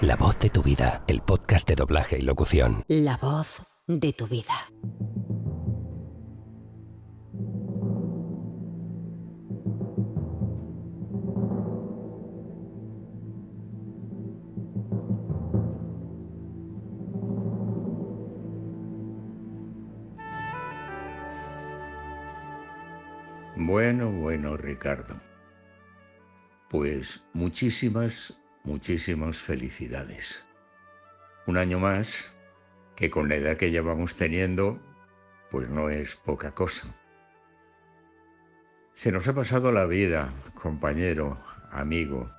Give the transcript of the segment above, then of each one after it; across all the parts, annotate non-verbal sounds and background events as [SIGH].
La voz de tu vida, el podcast de doblaje y locución. La voz de tu vida. Bueno, bueno, Ricardo. Pues muchísimas, muchísimas felicidades. Un año más que con la edad que ya vamos teniendo, pues no es poca cosa. Se nos ha pasado la vida, compañero, amigo,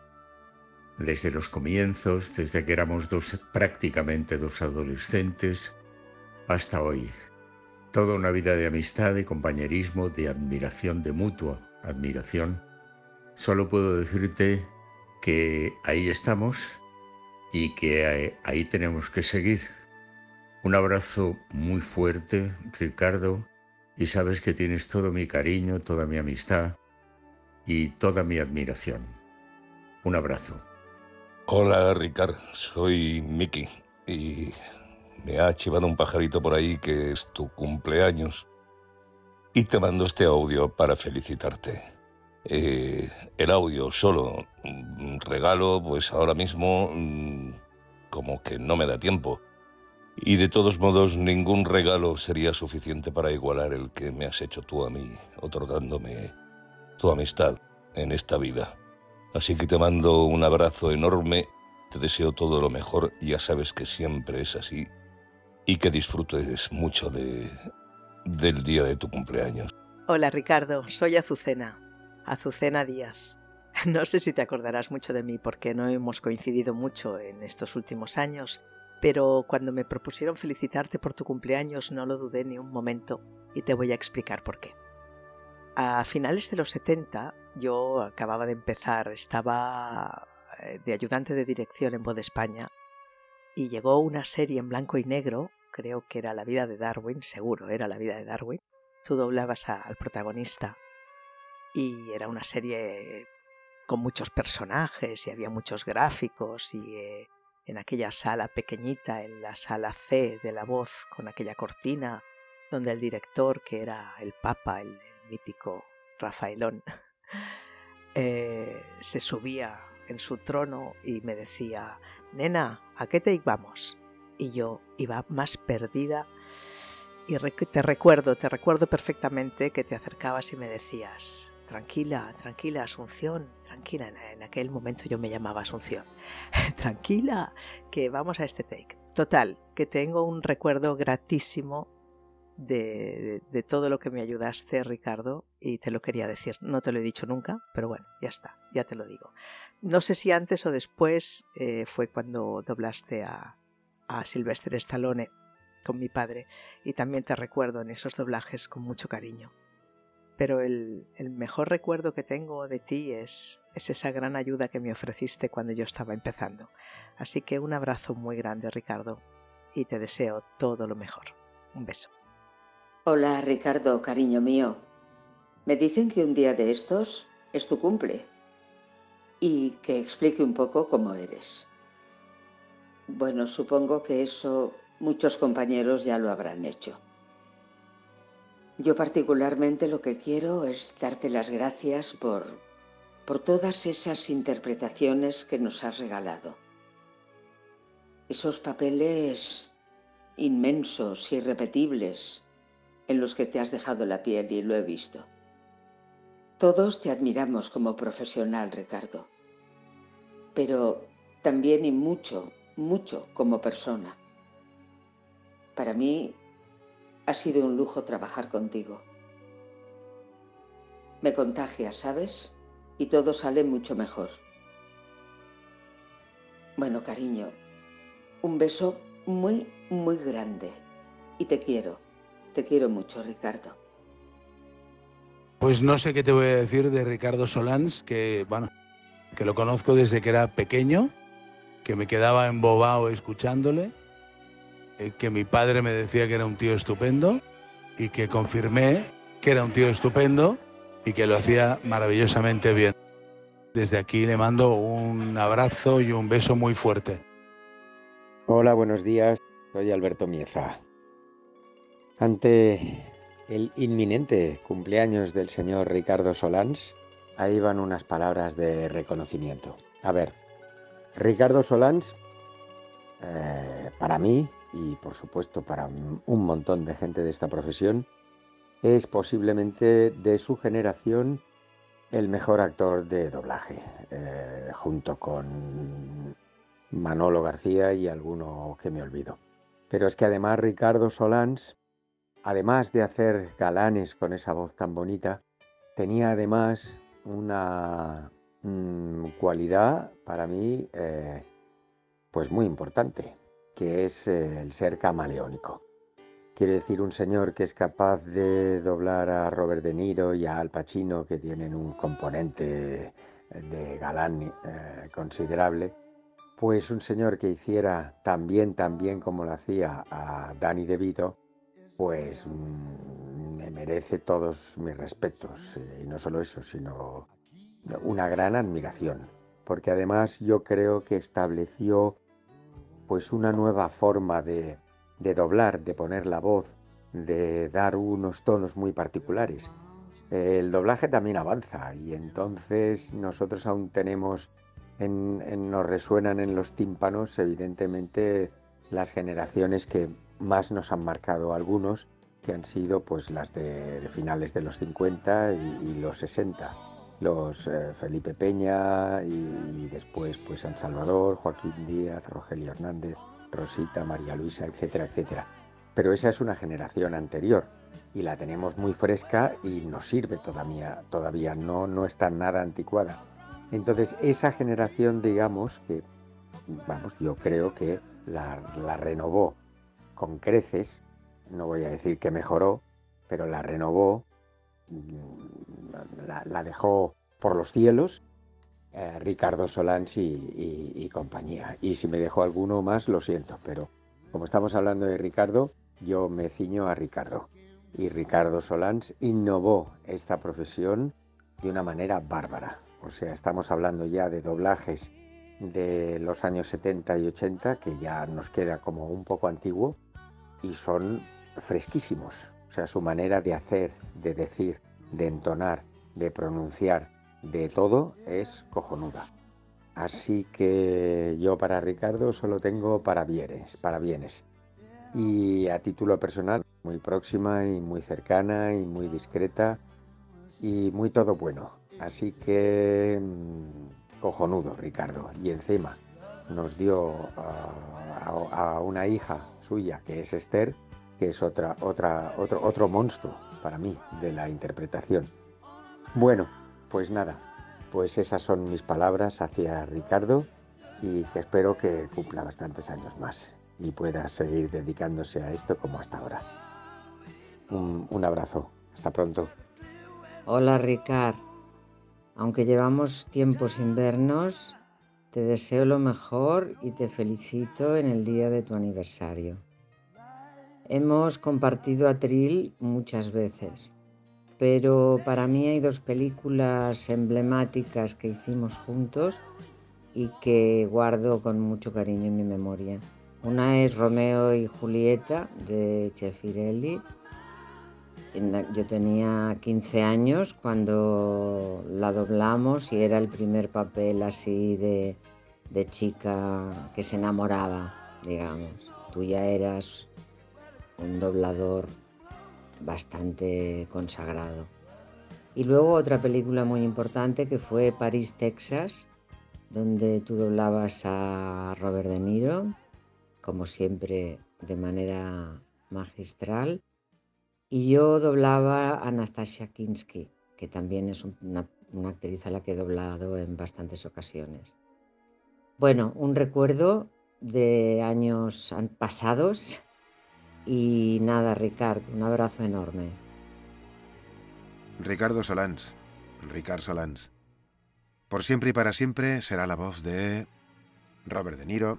desde los comienzos, desde que éramos dos prácticamente dos adolescentes, hasta hoy. Toda una vida de amistad, de compañerismo, de admiración, de mutua admiración Solo puedo decirte que ahí estamos y que ahí tenemos que seguir. Un abrazo muy fuerte, Ricardo, y sabes que tienes todo mi cariño, toda mi amistad y toda mi admiración. Un abrazo. Hola, Ricardo, soy Miki y me ha chivado un pajarito por ahí que es tu cumpleaños y te mando este audio para felicitarte. Eh, el audio solo, un regalo, pues ahora mismo mm, como que no me da tiempo. Y de todos modos, ningún regalo sería suficiente para igualar el que me has hecho tú a mí, otorgándome tu amistad en esta vida. Así que te mando un abrazo enorme, te deseo todo lo mejor, ya sabes que siempre es así, y que disfrutes mucho de, del día de tu cumpleaños. Hola Ricardo, soy Azucena. Azucena Díaz. [LAUGHS] No sé si te acordarás mucho de mí porque no hemos coincidido mucho en estos últimos años, pero cuando me propusieron felicitarte por tu cumpleaños no lo dudé ni un momento y te voy a explicar por qué. A finales de los 70 yo acababa de empezar, estaba eh, de ayudante de dirección en Voz de España y llegó una serie en blanco y negro, creo que era La vida de Darwin, seguro era La vida de Darwin. Tú doblabas al protagonista y era una serie con muchos personajes y había muchos gráficos y eh, en aquella sala pequeñita, en la sala C de la voz, con aquella cortina, donde el director, que era el Papa, el, mítico Rafaelón, [LAUGHS] eh, se subía en su trono y me decía, nena, ¿a qué te íbamos? Y yo iba más perdida y te recuerdo, te recuerdo perfectamente que te acercabas y me decías, tranquila, tranquila, Asunción, tranquila. En aquel momento yo me llamaba Asunción. [LAUGHS] tranquila, que vamos a este take. Total, que tengo un recuerdo gratísimo de, de, todo lo que me ayudaste, Ricardo, y te lo quería decir. No te lo he dicho nunca, pero bueno, ya está, ya te lo digo. No sé si antes o después eh, fue cuando doblaste a, a Sylvester Stallone con mi padre, y también te recuerdo en esos doblajes con mucho cariño pero el, mejor recuerdo que tengo de ti es, es esa gran ayuda que me ofreciste cuando yo estaba empezando. Así que un abrazo muy grande, Ricardo, y te deseo todo lo mejor. Un beso. Hola, Ricardo, cariño mío. Me dicen que un día de estos es tu cumple y que explique un poco cómo eres. Bueno, supongo que eso muchos compañeros ya lo habrán hecho. Yo particularmente lo que quiero es darte las gracias por, por todas esas interpretaciones que nos has regalado. Esos papeles inmensos, irrepetibles, en los que te has dejado la piel y lo he visto. Todos te admiramos como profesional, Ricardo, pero también y mucho, mucho como persona. Para mí ha sido un lujo trabajar contigo. Me contagias, ¿sabes? Y todo sale mucho mejor. Bueno, cariño, un beso muy, muy grande. Y te quiero. Te quiero mucho, Ricardo. Pues no sé qué te voy a decir de Ricardo Solans, que, bueno, que lo conozco desde que era pequeño, que me quedaba embobado escuchándole que mi padre me decía que era un tío estupendo y que confirmé que era un tío estupendo y que lo hacía maravillosamente bien. Desde aquí le mando un abrazo y un beso muy fuerte. Hola, buenos días. Soy Alberto Mieza. Ante el inminente cumpleaños del señor Ricardo Solans, ahí van unas palabras de reconocimiento. A ver, Ricardo Solans, eh, para mí y por supuesto para un montón de gente de esta profesión, es posiblemente de su generación el mejor actor de doblaje, eh, junto con Manolo García y alguno que me olvido. Pero es que además Ricardo Solans, además de hacer galanes con esa voz tan bonita, tenía además una mm, cualidad para mí eh, pues muy importante, que es eh, el ser camaleónico. Quiere decir un señor que es capaz de doblar a Robert De Niro y a Al Pacino, que tienen un componente de galán eh, considerable, pues un señor que hiciera tan bien, tan bien como lo hacía a Danny DeVito, pues mm, me merece todos mis respetos. Eh, y no solo eso, sino una gran admiración. Porque además yo creo que estableció pues una nueva forma de, doblar, de poner la voz, de dar unos tonos muy particulares. El doblaje también avanza y entonces nosotros aún tenemos, en, nos resuenan en los tímpanos evidentemente las generaciones que más nos han marcado algunos, que han sido pues las de finales de los 50 y, los 60 los eh, Felipe Peña y, después pues San Salvador, Joaquín Díaz, Rogelio Hernández, Rosita, María Luisa, etcétera, etcétera. Pero esa es una generación anterior y la tenemos muy fresca y nos sirve todavía, todavía no, no está nada anticuada. Entonces esa generación, digamos, que, vamos, yo creo que la, renovó con creces, no voy a decir que mejoró, pero la renovó, la dejó por los cielos eh, Ricardo Solans y, compañía. Y si me dejo alguno más, lo siento, pero como estamos hablando de Ricardo, yo me ciño a Ricardo. Y Ricardo Solans innovó esta profesión de una manera bárbara. O sea, estamos hablando ya de doblajes de los años 70 y 80, que ya nos queda como un poco antiguo, y son fresquísimos. O sea, su manera de hacer, de decir, de entonar, de pronunciar, de todo es cojonuda. Así que yo para Ricardo solo tengo para bienes, para bienes. Y a título personal, muy próxima y muy cercana y muy discreta y muy todo bueno. Así que mm, cojonudo, Ricardo. Y encima nos dio a, una hija suya, que es Esther, que es otra, otra, otro, otro monstruo para mí de la interpretación. Bueno, pues nada, pues esas son mis palabras hacia Ricardo y que espero que cumpla bastantes años más y pueda seguir dedicándose a esto como hasta ahora. Un, abrazo, hasta pronto. Hola Ricard, aunque llevamos tiempo sin vernos, te deseo lo mejor y te felicito en el día de tu aniversario. Hemos compartido atril muchas veces pero para mí hay dos películas emblemáticas que hicimos juntos y que guardo con mucho cariño en mi memoria. Una es Romeo y Julieta de Cefirelli. Yo tenía 15 años cuando la doblamos y era el primer papel así de, de chica que se enamoraba, digamos. Tú ya eras un doblador bastante consagrado. Y luego otra película muy importante que fue París, Texas, donde tú doblabas a Robert De Niro, como siempre de manera magistral, y yo doblaba a Anastasia Kinski, que también es una, una actriz a la que he doblado en bastantes ocasiones. Bueno, un recuerdo de años pasados y nada, Ricardo, un abrazo enorme. Ricardo Solans, Ricard Solans. Por siempre y para siempre será la voz de Robert De Niro,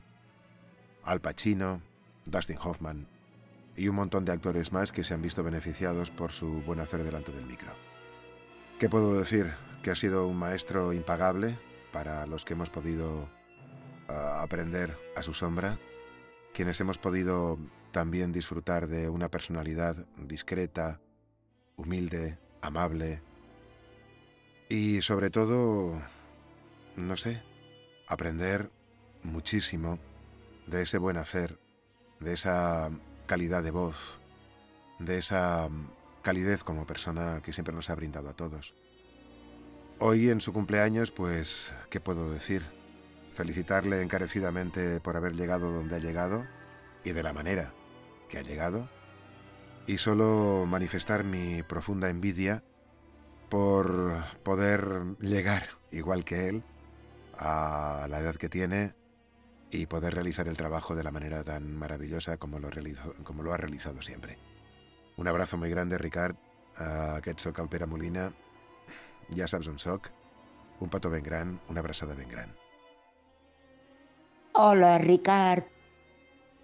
Al Pacino, Dustin Hoffman y un montón de actores más que se han visto beneficiados por su buen hacer delante del micro. ¿Qué puedo decir? Que ha sido un maestro impagable para los que hemos podido ah, aprender a su sombra quienes hemos podido también disfrutar de una personalidad discreta, humilde, amable y sobre todo, no sé, aprender muchísimo de ese buen hacer, de esa calidad de voz, de esa calidez como persona que siempre nos ha brindado a todos. Hoy en su cumpleaños, pues, ¿qué puedo decir? Felicitarle encarecidamente por haber llegado donde ha llegado y de la manera que ha llegado. Y solo manifestar mi profunda envidia por poder llegar, igual que él, a la edad que tiene y poder realizar el trabajo de la manera tan maravillosa como lo, como lo ha realizado siempre. Un abrazo muy grande, Ricard, a soc Pere Molina. Ja saps on soc. Un petó ben gran, una abraçada ben gran. Hola, Ricard.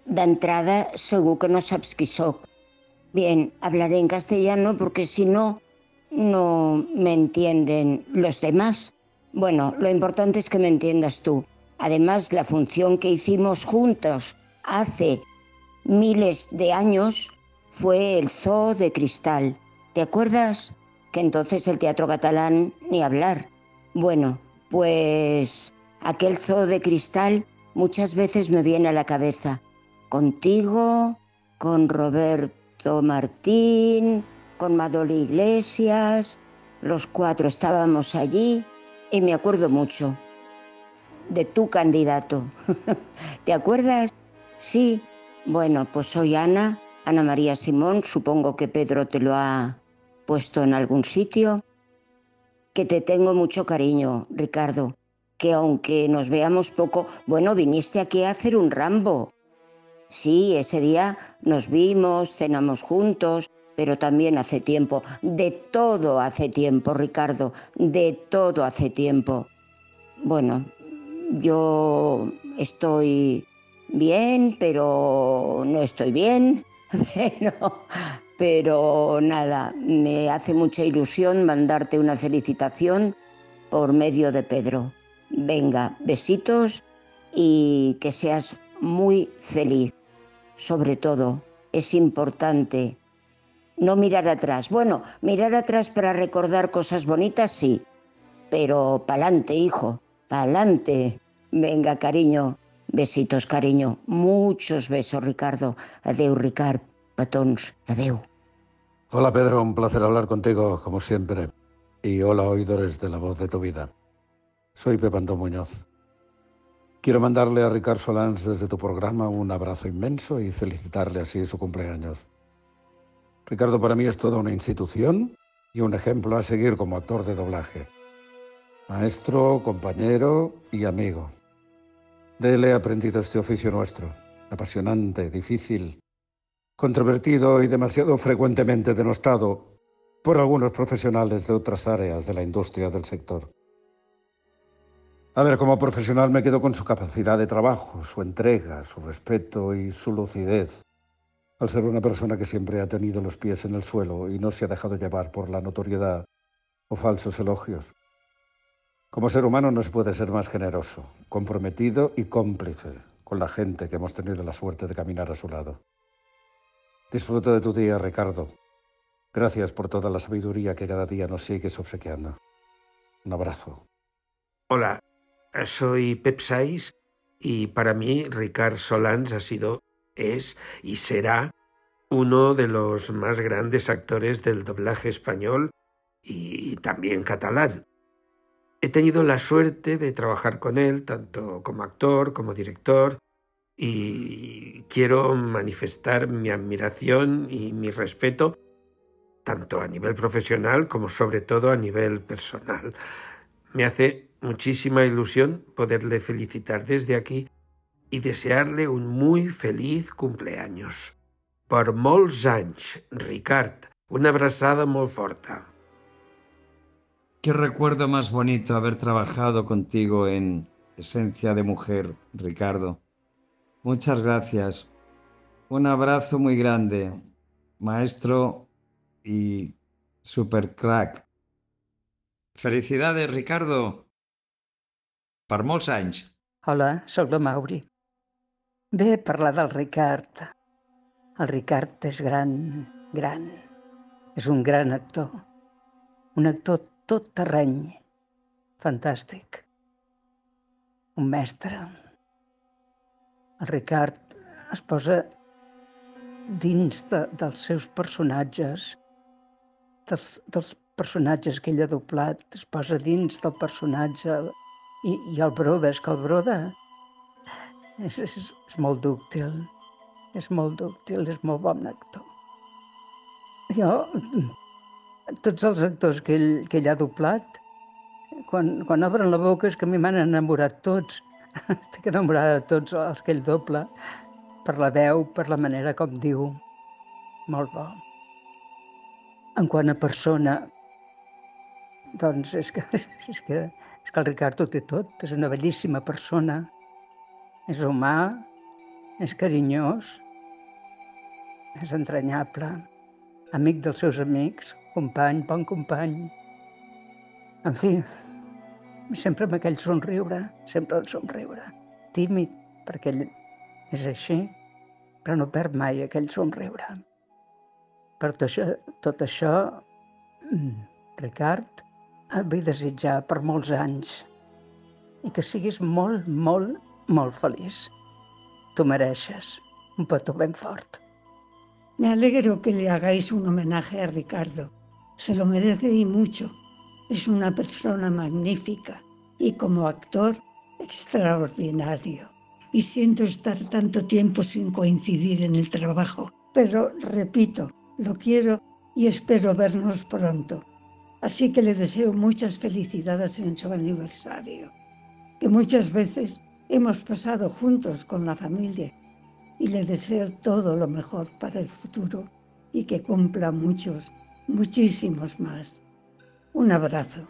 D'entrada, segur que no sabes qui. Bien, hablaré en castellano porque si no, no me entienden los demás. Bueno, lo importante es que me entiendas tú. Además, la función que hicimos juntos hace miles de años fue el Zoo de Cristal. ¿Te acuerdas? Que entonces el teatro catalán ni hablar. Bueno, pues aquel Zoo de Cristal muchas veces me viene a la cabeza. Contigo, con Roberto Martín, con Madoli Iglesias, los cuatro estábamos allí y me acuerdo mucho de tu candidato. [LAUGHS] ¿Te acuerdas? Sí. Bueno, pues soy Ana Ana María Simón, supongo que Pedro te lo ha puesto en algún sitio. Que te tengo mucho cariño, Ricardo. Que aunque nos veamos poco, bueno, viniste aquí a hacer un rambo. Sí, ese día nos vimos, cenamos juntos, pero también hace tiempo. De todo hace tiempo, Ricardo. De todo hace tiempo. Bueno, yo estoy bien, pero no estoy bien. [LAUGHS] Pero, pero nada, me hace mucha ilusión mandarte una felicitación por medio de Pedro. Venga, besitos y que seas muy feliz. Sobre todo, es importante no mirar atrás. Bueno, mirar atrás para recordar cosas bonitas, sí, pero pa'lante, hijo, pa'lante. Venga, cariño, Besitos, cariño. Muchos besos, Ricardo. Adeu, Ricard. Patons. Adeu. Hola, Pedro. Un placer hablar contigo, como siempre. Y hola, oidores de la voz de tu vida. Soy Pepando Muñoz. Quiero mandarle a Ricardo Solans desde tu programa un abrazo inmenso y felicitarle así su cumpleaños. Ricardo para mí es toda una institución y un ejemplo a seguir como actor de doblaje. Maestro, compañero y amigo. De he aprendido este oficio nuestro, apasionante, difícil, controvertido y demasiado frecuentemente denostado por algunos profesionales de otras áreas de la industria del sector. A ver, como profesional me quedo con su capacidad de trabajo, su entrega, su respeto y su lucidez, al ser una persona que siempre ha tenido los pies en el suelo y no se ha dejado llevar por la notoriedad o falsos elogios. Como ser humano no se puede ser más generoso, comprometido y cómplice con la gente que hemos tenido la suerte de caminar a su lado. Disfruta de tu día, Ricardo. Gracias por toda la sabiduría que cada día nos sigues obsequiando. Un abrazo. Hola, soy Pep Saiz y para mí Ricard Solans ha sido, es y será uno de los más grandes actores del doblaje español y también catalán. He tenido la suerte de trabajar con él, tanto como actor como director, y quiero manifestar mi admiración y mi respeto, tanto a nivel profesional como sobre todo a nivel personal. Me hace muchísima ilusión poderle felicitar desde aquí y desearle un muy feliz cumpleaños. Por molts anys, Ricard, una abraçada molt forta. Qué recuerdo más bonito haber trabajado contigo en Esencia de Mujer, Ricardo. Muchas gracias. Un abrazo muy grande, maestro y super crack. Felicidades, Ricardo. Per molts anys. Hola, sóc la Mauri. Bé parlar del Ricard. El Ricard és gran, gran. És un gran actor. Un actor tot terreny. Fantàstic. Un mestre. El Ricard es posa dins de, dels seus personatges, dels, dels personatges que ell ha doblat, es posa dins del personatge i, i el Broda, és que el Broda és, és, és molt dúctil, és molt dúctil, és molt bon actor. Jo, tots els actors que ell, que ell ha doblat, quan, quan obren la boca és que a mi m'han enamorat tots. [LAUGHS] Estic enamorada de tots els que ell dobla, per la veu, per la manera com diu. Molt bo. En quant a persona, doncs és que, [LAUGHS] és que, és que el Ricardo té tot. És una bellíssima persona. És humà, és carinyós, és entranyable, amic dels seus amics, company, bon company. En fi, sempre amb aquell somriure, sempre el somriure. Tímid, perquè ell és així, però no perd mai aquell somriure. Per tot això, tot això mm, Ricard, vull desitjar per molts anys i que siguis molt, molt, molt feliç. Tu mereixes un petó ben fort. Me alegro que le hagáis un homenaje a Ricardo. Se lo merece y mucho. Es una persona magnífica y como actor extraordinario. Y siento estar tanto tiempo sin coincidir en el trabajo, pero repito, lo quiero y espero vernos pronto. Así que le deseo muchas felicidades en su aniversario, que muchas veces hemos pasado juntos con la familia y le deseo todo lo mejor para el futuro y que cumpla muchos, muchísimos más. Un abrazo.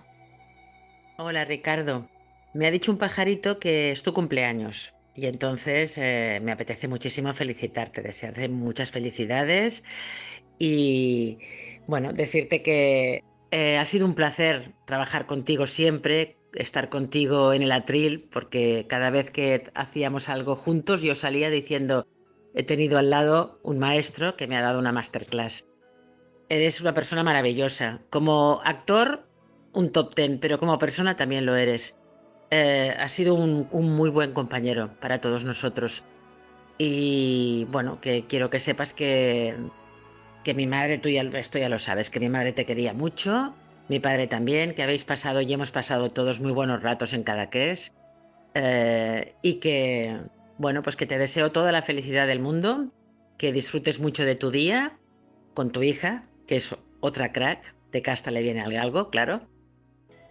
Hola Ricardo, me ha dicho un pajarito que es tu cumpleaños y entonces eh, me apetece muchísimo felicitarte, desearte muchas felicidades y bueno, decirte que eh, ha sido un placer trabajar contigo siempre, estar contigo en el atril, porque cada vez que hacíamos algo juntos yo salía diciendo, he tenido al lado un maestro que me ha dado una masterclass. Eres una persona maravillosa. Como actor, un top ten, pero como persona también lo eres. Eh, has sido un, un muy buen compañero para todos nosotros. Y bueno, que quiero que sepas que que mi madre, tú ya, esto ya lo sabes, que mi madre te quería mucho, mi padre también, que habéis pasado y hemos pasado todos muy buenos ratos en Cadaqués eh, y que, bueno, pues que te deseo toda la felicidad del mundo, que disfrutes mucho de tu día con tu hija, que es otra crack, de casta le viene algo, claro,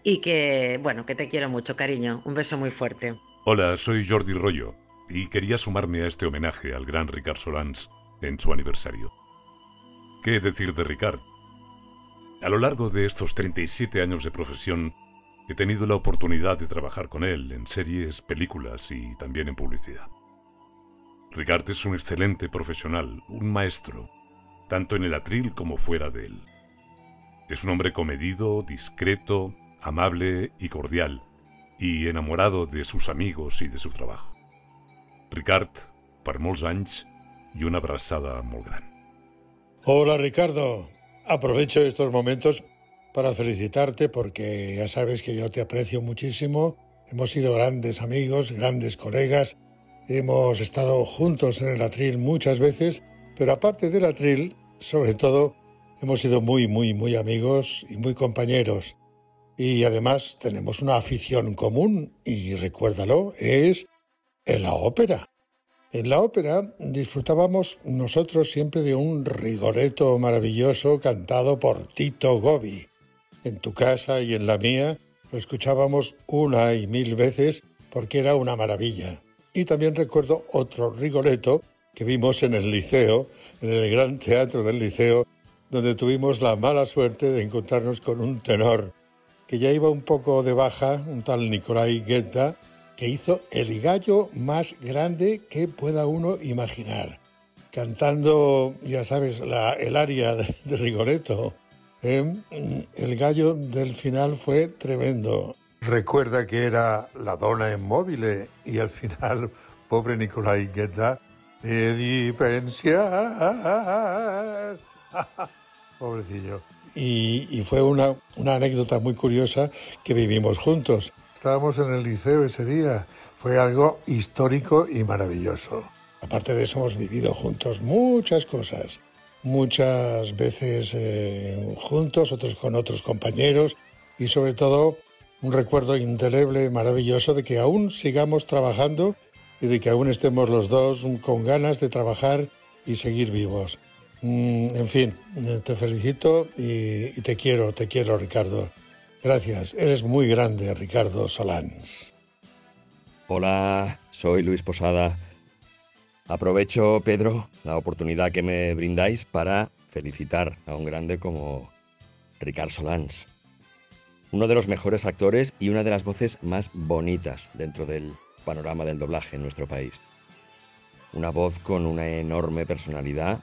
y que, bueno, que te quiero mucho, cariño, un beso muy fuerte. Hola, soy Jordi Rollo y quería sumarme a este homenaje al gran Ricard Solans en su aniversario. ¿Qué decir de Ricard? A lo largo de estos 37 años de profesión, he tenido la oportunidad de trabajar con él en series, películas y también en publicidad. Ricard es un excelente profesional, un maestro, tanto en el atril como fuera de él. Es un hombre comedido, discreto, amable y cordial, y enamorado de sus amigos y de su trabajo. Ricard, per molts anys y una abraçada molt gran. Hola Ricardo, aprovecho estos momentos para felicitarte porque ya sabes que yo te aprecio muchísimo, hemos sido grandes amigos, grandes colegas, hemos estado juntos en el atril muchas veces, pero aparte del atril, sobre todo, hemos sido muy, muy, muy amigos y muy compañeros. Y además tenemos una afición común, y recuérdalo, es la ópera. En la ópera disfrutábamos nosotros siempre de un rigoreto maravilloso cantado por Tito Gobi. En tu casa y en la mía lo escuchábamos una y mil veces porque era una maravilla. Y también recuerdo otro rigoreto que vimos en el liceo, en el gran teatro del liceo, donde tuvimos la mala suerte de encontrarnos con un tenor que ya iba un poco de baja, un tal Nicolai Guetta, que hizo el gallo más grande que pueda uno imaginar. Cantando, ya sabes, la, el aria de, Rigoletto. ¿eh? el gallo del final fue tremendo. Recuerda que era la dona en móvil y al final pobre Nicolai Guetta, he di pensar. [LAUGHS] Pobrecillo. Y, y fue una, una anécdota muy curiosa que vivimos juntos. Estábamos en el liceo ese día. Fue algo histórico y maravilloso. Aparte de eso, hemos vivido juntos muchas cosas. Muchas veces eh, juntos, otros con otros compañeros y sobre todo un recuerdo indeleble, maravilloso de que aún sigamos trabajando y de que aún estemos los dos con ganas de trabajar y seguir vivos. Mm, en fin, eh, te felicito y, y te quiero, te quiero Ricardo. Gracias, eres muy grande Ricardo Solans. Hola, soy Luis Posada. Aprovecho, Pedro, la oportunidad que me brindáis para felicitar a un grande como Ricardo Solans. Uno de los mejores actores y una de las voces más bonitas dentro del panorama del doblaje en nuestro país. Una voz con una enorme personalidad,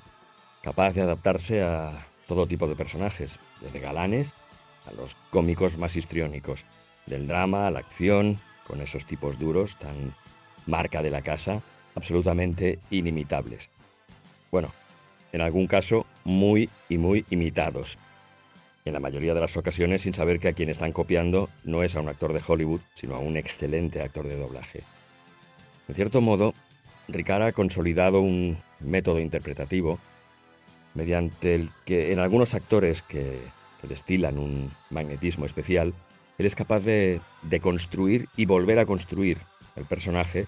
capaz de adaptarse a todo tipo de personajes, desde galanes a los cómicos más histriónicos, del drama a la acción, con esos tipos duros tan marca de la casa, absolutamente inimitables. Bueno, en algún caso muy y muy imitados. En la mayoría de las ocasiones sin saber que a quien están copiando no es a un actor de Hollywood, sino a un excelente actor de doblaje. En cierto modo, Ricard ha consolidado un método interpretativo mediante el que en algunos actores que, que destilan un magnetismo especial, él es capaz de, de construir y volver a construir el personaje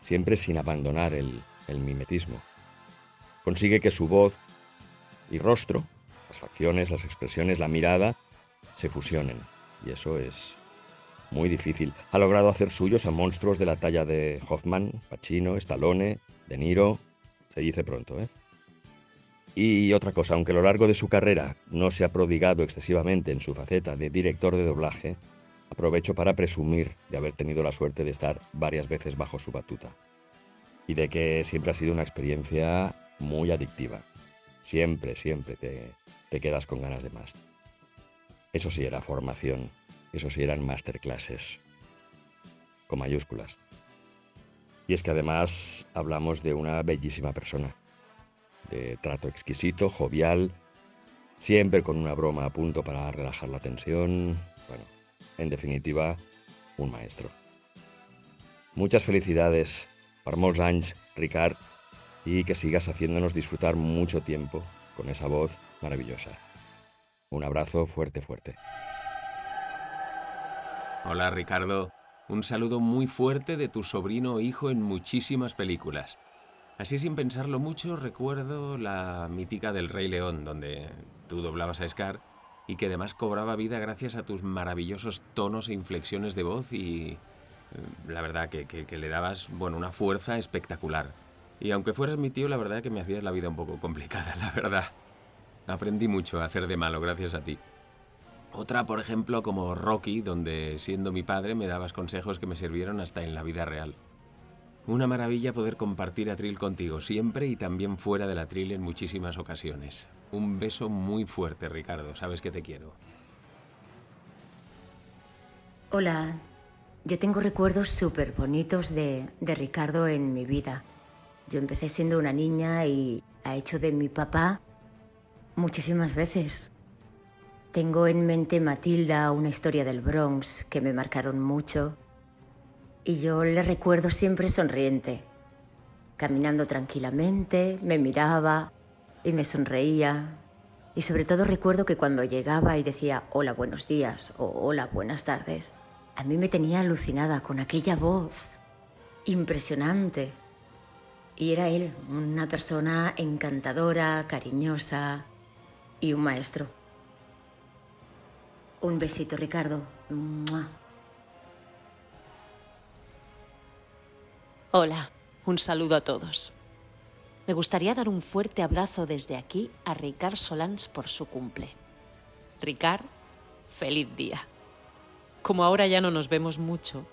siempre sin abandonar el, el mimetismo. Consigue que su voz y rostro, las facciones, las expresiones, la mirada, se fusionen. Y eso es muy difícil. Ha logrado hacer suyos a monstruos de la talla de Hoffman, Pacino, Stallone, De Niro. Se dice pronto, ¿eh? Y otra cosa, aunque a lo largo de su carrera no se ha prodigado excesivamente en su faceta de director de doblaje, aprovecho para presumir de haber tenido la suerte de estar varias veces bajo su batuta. Y de que siempre ha sido una experiencia muy adictiva. Siempre, siempre te, te quedas con ganas de más. Eso sí era formación, eso sí eran masterclasses, con mayúsculas. Y es que además hablamos de una bellísima persona de trato exquisito, jovial, siempre con una broma a punto para relajar la tensión. Bueno, en definitiva, un maestro. Muchas felicidades per molts anys, Ricard, y que sigas haciéndonos disfrutar mucho tiempo con esa voz maravillosa. Un abrazo fuerte, fuerte. Hola, Ricardo. Un saludo muy fuerte de tu sobrino o hijo en muchísimas películas. Así sin pensarlo mucho, recuerdo la mítica del Rey León, donde tú doblabas a Scar y que además cobraba vida gracias a tus maravillosos tonos e inflexiones de voz y eh, la verdad que, que, le dabas, bueno, una fuerza espectacular. Y aunque fueras mi tío, la verdad que me hacías la vida un poco complicada, [LAUGHS] la verdad. Aprendí mucho a hacer de malo gracias a ti. Otra, por ejemplo, como Rocky, donde siendo mi padre me dabas consejos que me sirvieron hasta en la vida real. Una maravilla poder compartir atril contigo siempre y también fuera del atril en muchísimas ocasiones. Un beso muy fuerte, Ricardo. Sabes que te quiero. Hola, yo tengo recuerdos súper bonitos de, de Ricardo en mi vida. Yo empecé siendo una niña y ha hecho de mi papá muchísimas veces. Tengo en mente Matilda, una historia del Bronx que me marcaron mucho. Y yo le recuerdo siempre sonriente, caminando tranquilamente, me miraba y me sonreía. Y sobre todo recuerdo que cuando llegaba y decía hola buenos días o hola buenas tardes, a mí me tenía alucinada con aquella voz impresionante. Y era él, una persona encantadora, cariñosa y un maestro. Un besito, Ricardo. Hola, un saludo a todos. Me gustaría dar un fuerte abrazo desde aquí a Ricard Solans por su cumple. Ricard, feliz día. Como ahora ya no nos vemos mucho,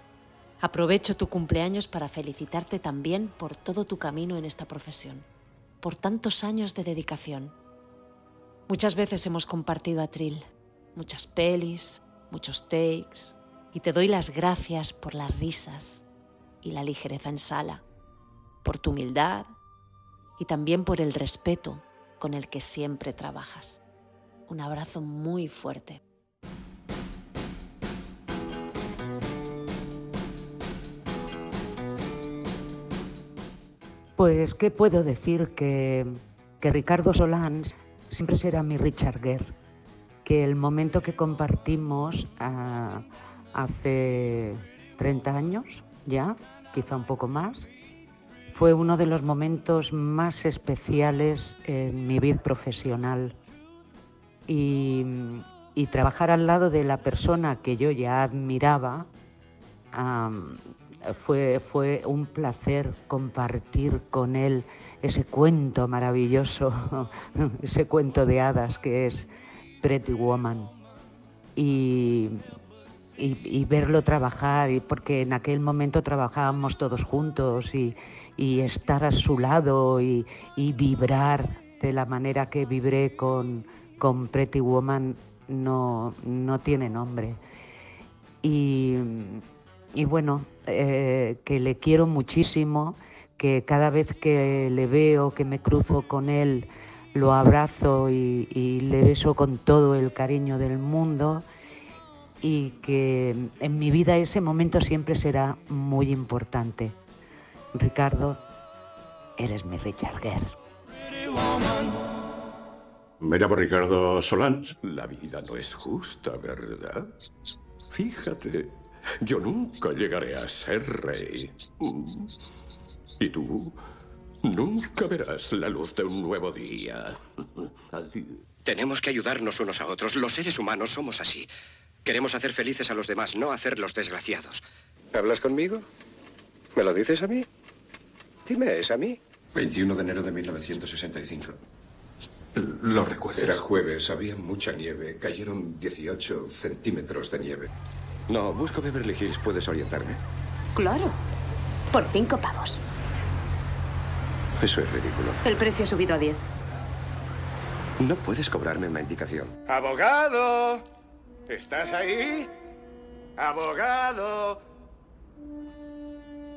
aprovecho tu cumpleaños para felicitarte también por todo tu camino en esta profesión, por tantos años de dedicación. Muchas veces hemos compartido atril, muchas pelis, muchos takes, y te doy las gracias por las risas y la ligereza en sala, por tu humildad y también por el respeto con el que siempre trabajas. Un abrazo muy fuerte. Pues, ¿qué puedo decir? Que, Ricardo Solans siempre será mi Richard Gere, que el momento que compartimos ah, hace 30 años ya, quizá un poco más, fue uno de los momentos más especiales en mi vida profesional. Y, trabajar al lado de la persona que yo ya admiraba, fue, fue un placer compartir con él ese cuento maravilloso, [LAUGHS] ese cuento de hadas que es Pretty Woman. Y, y- y verlo trabajar, y porque en aquel momento trabajábamos todos juntos y, y estar a su lado y, y vibrar de la manera que vibré con, con Pretty Woman no, no tiene nombre. Y, bueno, eh, que le quiero muchísimo, que cada vez que le veo, que me cruzo con él, lo abrazo y, y le beso con todo el cariño del mundo y que en mi vida ese momento siempre será muy importante. Ricardo, eres mi Richard Gere. Me llamo Ricardo Solans. La vida no es justa, ¿verdad? Fíjate, yo nunca llegaré a ser rey. Y tú nunca verás la luz de un nuevo día. Tenemos que ayudarnos unos a otros. Los seres humanos somos así. Queremos hacer felices a los demás, no hacerlos desgraciados. ¿Hablas conmigo? ¿Me lo dices a mí? Dime, ¿es a mí? 21 de enero de 1965. Lo recuerdo. Era jueves, había mucha nieve. Cayeron 18 centímetros de nieve. No, busco Beverly Hills. ¿Puedes orientarme? Claro. Por cinco pavos. Eso es ridículo. El precio ha subido a 10. No puedes cobrarme una indicación. ¡Abogado! ¿Estás ahí? ¡Abogado!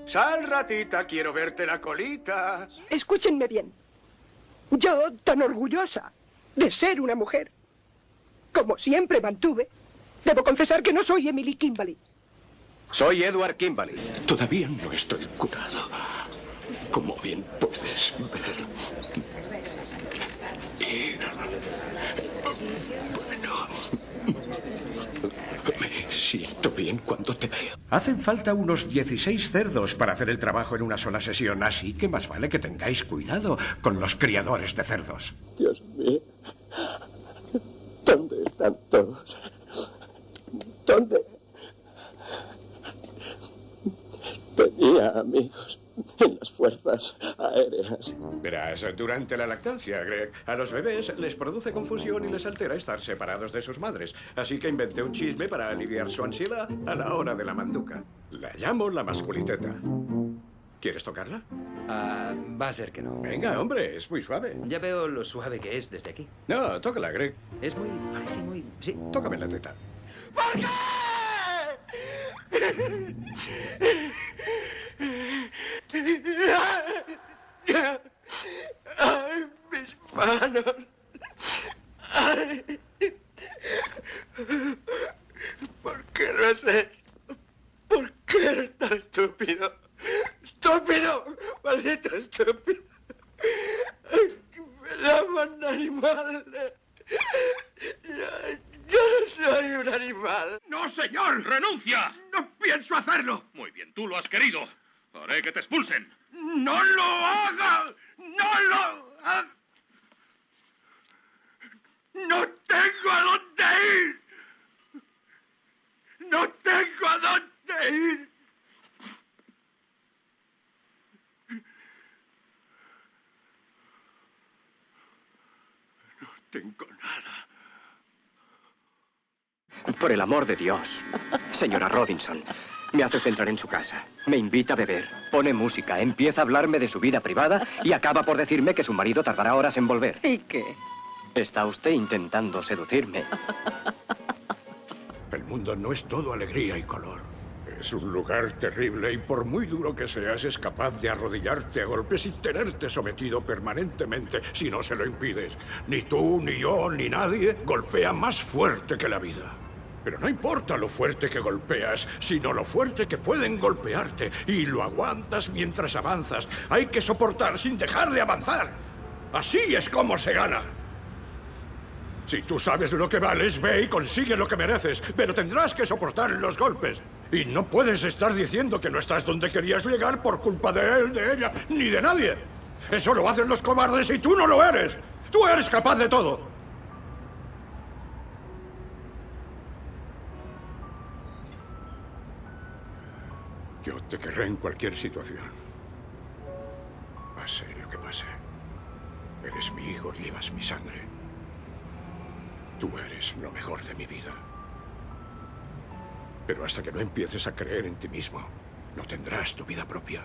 Sal, ratita, quiero verte la colita. Escúchenme bien. Yo, tan orgullosa de ser una mujer, como siempre mantuve, debo confesar que no soy Emily Kimberly. Soy Edward Kimberly. Todavía no estoy curado. Como bien puedes ver. Y... Bueno... Siento bien cuando te veo. Hacen falta unos 16 cerdos para hacer el trabajo en una sola sesión, así que más vale que tengáis cuidado con los criadores de cerdos. Dios mío. ¿Dónde están todos? ¿Dónde? Tenía amigos en las fuerzas aéreas. Verás, durante la lactancia, Greg, a los bebés les produce confusión y les altera estar separados de sus madres. Así que inventé un chisme para aliviar su ansiedad a la hora de la manduca. La llamo la masculiteta. ¿Quieres tocarla? Ah, va a ser que no. Venga, hombre, es muy suave. Ya veo lo suave que es desde aquí. No, tócala, Greg. Es muy. parece muy. Sí. Tócame la teta. ¡Ay, mis manos! ¡Ay! ¿Por qué no es esto? ¿Por qué eres tan estúpido? ¡Estúpido! ¡Maldito estúpido! ¡Me llaman animal! Yo, soy un animal. ¡No, señor! ¡Renuncia! ¡No pienso hacerlo! Muy bien, tú lo has querido. Haré que te expulsen. ¡No lo haga! ¡No lo haga! ¡No tengo a dónde ir! ¡No tengo a dónde ir! No tengo nada. Por el amor de Dios. Señora Robinson, me hace usted entrar en su casa. Me invita a beber, pone música, empieza a hablarme de su vida privada y acaba por decirme que su marido tardará horas en volver. ¿Y qué? Está usted intentando seducirme. El mundo no es todo alegría y color. Es un lugar terrible y por muy duro que seas es capaz de arrodillarte a golpes y tenerte sometido permanentemente si no se lo impides. Ni tú, ni yo, ni nadie golpea más fuerte que la vida. Pero no importa lo fuerte que golpeas, sino lo fuerte que pueden golpearte. Y lo aguantas mientras avanzas. Hay que soportar sin dejar de avanzar. Así es como se gana. Si tú sabes lo que vales, ve y consigue lo que mereces, pero tendrás que soportar los golpes. Y no puedes estar diciendo que no estás donde querías llegar por culpa de él, de ella, ni de nadie. Eso lo hacen los cobardes y tú no lo eres. Tú eres capaz de todo. Yo te querré en cualquier situación. Pase lo que pase. Eres mi hijo, llevas mi sangre. Tú eres lo mejor de mi vida. Pero hasta que no empieces a creer en ti mismo, no tendrás tu vida propia.